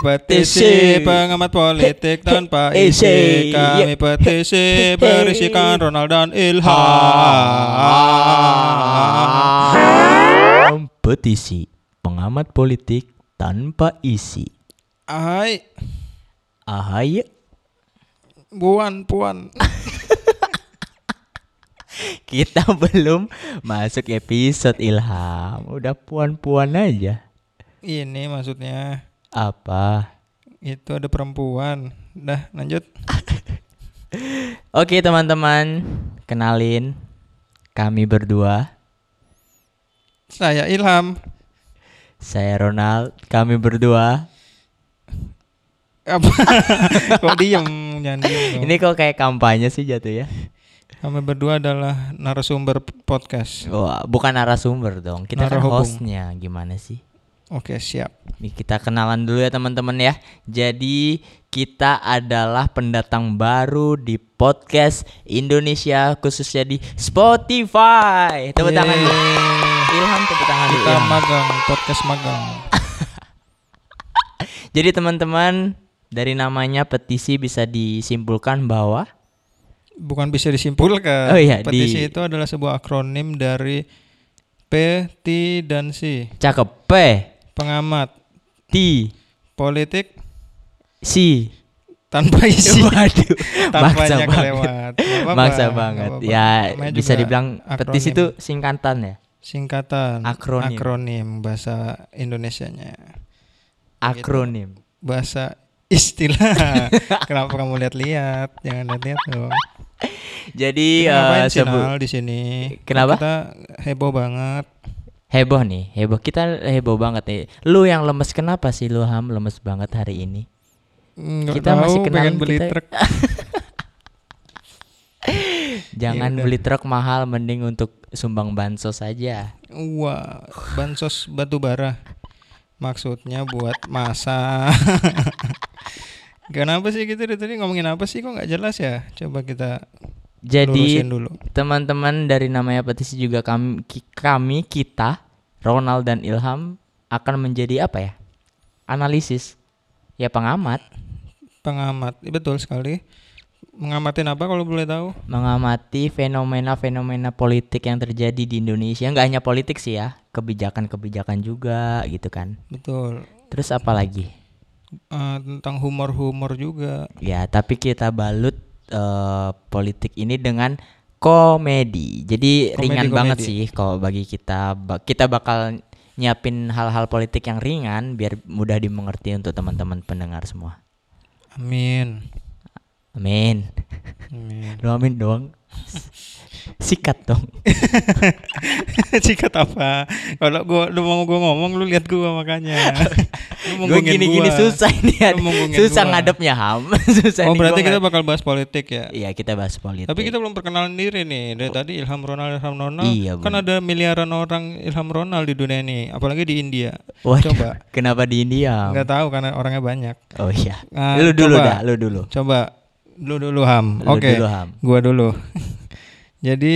petisi pengamat politik tanpa isi. Kami petisi berisikan Ronald dan Ilham. Petisi pengamat politik tanpa isi. Hai, Ahai, puan puan. kita belum masuk episode Ilham. Udah puan-puan aja. Ini maksudnya Apa? itu ada perempuan. Dah lanjut. Oke teman-teman, kenalin kami berdua. Saya Ilham. Saya Ronald, kami berdua. Apa? Kok diem? Jangan diem. Ini kok kayak kampanye sih jatuh ya? Kami berdua adalah narasumber podcast. Wah, bukan narasumber dong. Kita kan hostnya. Gimana sih? Oke, siap. Nih kita kenalan dulu ya teman-teman ya. Jadi kita adalah pendatang baru di podcast Indonesia khususnya di Spotify. Tepuk tangan dulu. Ilham tepuk tangan dulu. Kita Ilham. magang, podcast magang. Jadi teman-teman dari namanya petisi bisa disimpulkan bahwa Bukan bisa disimpulkan. Oh iya, Petisi di- itu adalah sebuah akronim dari P, T, dan C. cakep P Pengamat T politik C tanpa isi. Waduh, maksa banget. apa-apa, Maksa banget. apa-apa. Ya bisa dibilang akronim. itu singkatan ya. singkatan Akronim. akronim bahasa Indonesianya. Akronim. Bahasa istilah. Kenapa kamu lihat-lihat? Jangan lihat-lihat dong. Jadi Kita Nal, di sini? Kenapa? Kita heboh banget. Heboh nih, heboh. Kita heboh banget nih. Lu yang lemes kenapa sih lu Ham lemes banget hari ini? Nggak Kita tahu, masih pengen beli kita- truk. Jangan Yaudah. beli truk mahal mending untuk sumbang bansos saja. Wah, bansos batu bara. Maksudnya buat masa. Kenapa sih gitu dari tadi ngomongin apa sih kok nggak jelas ya? Coba kita Jadi teman-teman dari namanya petisi juga kami kami kita Ronald dan Ilham akan menjadi apa ya? Analisis. Ya pengamat, Pengamat, Eh, betul sekali. Mengamatin apa kalau boleh tahu? mengamati fenomena-fenomena politik yang terjadi di Indonesia. Nggak hanya politik sih ya, kebijakan-kebijakan juga gitu kan. Betul. Terus apa lagi? Eh, tentang humor-humor juga. Ya, tapi kita balut eh, politik ini dengan komedi. Jadi ringan Komedi-komedi. banget sih kalau bagi kita. Kita bakal nyiapin hal-hal politik yang ringan biar mudah dimengerti untuk teman-teman pendengar semua. Amin. Amin. Amin. Lu amin doang. Sikat dong. Sikat apa? Kalau gua lu mau gua ngomong lu lihat gua makanya. Lu munggungin gini-gini gua. susah ini. Susah gua. ngadepnya ham. susah Oh berarti gua kita bakal bahas politik ya? Iya kita bahas politik. Tapi kita belum perkenalan diri nih. Dari tadi Ilham Ronald, Ilham Ronald. Iya, kan bener. ada miliaran orang Ilham Ronald di dunia ini, apalagi di India. Waduh, Coba. Kenapa di India? Ham? Nggak tahu karena orangnya banyak. Oh iya. Nah, lu dulu coba. dah, lu dulu. Coba lu dulu Ham. Oke. dulu, Ham. Gua dulu. Jadi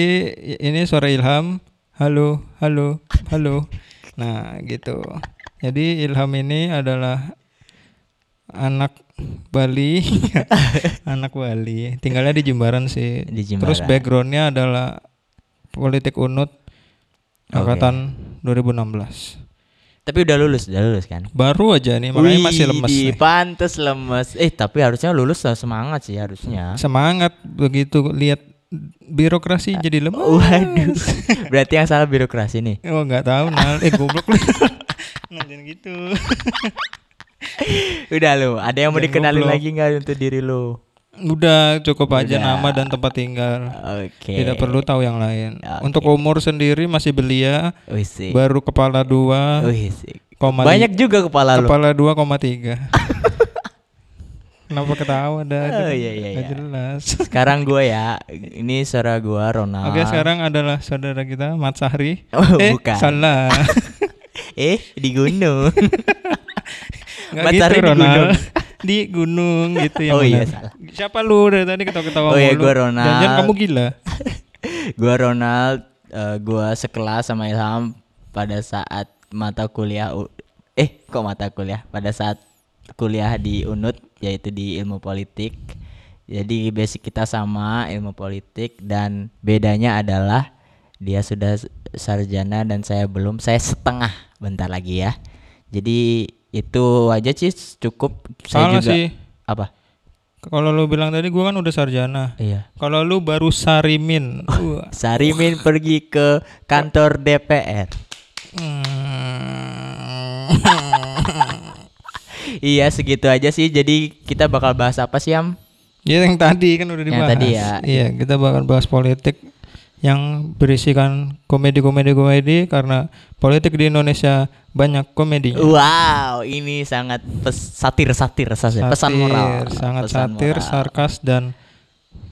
ini suara Ilham. Halo, halo, halo. Nah, gitu. Jadi Ilham ini adalah anak Bali, anak Bali. Tinggalnya di Jimbaran sih. Di Terus Jimbaran. backgroundnya adalah politik unut angkatan 2016. Tapi udah lulus, udah lulus kan? Baru aja nih, makanya masih lemes. Wih, nih. pantes lemes. Eh, tapi harusnya lulus lah semangat sih harusnya. Semangat begitu lihat birokrasi jadi lemes. Waduh. Berarti yang salah birokrasi nih. Oh nggak tahu Nal, eh goblok lu. jangan gitu. Udah lu, ada yang mau Jangan dikenalin goblok. lagi nggak untuk diri lu? Udah cukup aja Udah. nama dan tempat tinggal. Oke. Tidak perlu tahu yang lain. Oke. Untuk umur sendiri masih belia, Wih, sih. baru kepala dua, koma Banyak juga kepala lu. kepala dua koma tiga. Kenapa ketawa ada? Oh, iya, iya, iya. jelas. Sekarang gua ya, ini suara gua Ronald. Oke sekarang adalah saudara kita Mat Sahri. Oh, eh bukan. salah. Eh, di gunung. Mat gitu Sahri di gunung. Di gunung gitu yang Oh, iya, salah. Siapa lu dari tadi ketawa-ketawa Oh, iya, gua Ronald. Jangan kamu gila. gua Ronald, eh, gua sekelas sama Ilham pada saat mata kuliah u- eh kok mata kuliah pada saat kuliah di Unut yaitu di ilmu politik. Jadi basic kita sama ilmu politik dan bedanya adalah dia sudah sarjana dan saya belum. Saya setengah bentar lagi ya. Jadi itu aja sih cukup. Saya Salah juga sih. apa? Kalau lu bilang tadi gua kan udah sarjana. Iya. Kalau lu baru sarimin. Sarimin pergi ke kantor DPR. Hmm. Iya segitu aja sih. Jadi kita bakal bahas apa sih Am? Ya yang tadi kan udah Yang dibahas. tadi ya. Iya, kita bakal bahas politik yang berisikan komedi-komedi komedi karena politik di Indonesia banyak komedinya. Wow, ini sangat satir-satir saja, pesan Satir, moral. sangat pesan satir, moral. sarkas dan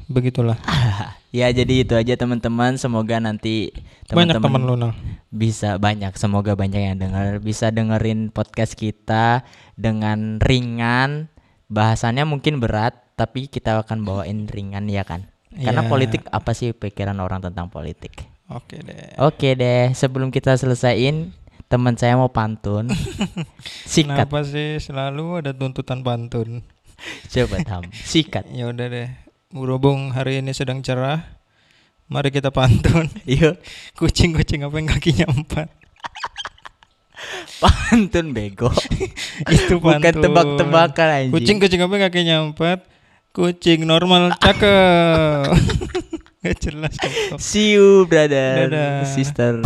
begitulah. ya jadi itu aja teman-teman. Semoga nanti banyak teman-teman teman lu Nal. bisa banyak. Semoga banyak yang dengar. Bisa dengerin podcast kita dengan ringan. Bahasannya mungkin berat, tapi kita akan bawain ringan ya kan? Karena Iya. politik apa sih pikiran orang tentang politik? Oke deh. Oke deh, sebelum kita selesaiin, teman saya mau pantun. Sikat, Kenapa sih selalu ada tuntutan pantun? coba tam. Sikat. Ya udah deh. Berhubung hari ini sedang cerah, mari kita pantun. Yuk, Kucing-kucing apa yang kakinya empat? pantun bego. Itu Bukan pantun. tebak-tebakan anjing. Kucing-kucing apa yang kakinya empat? Kucing normal cakep. Gak jelas. goblok. See you brother, Dadah. sister.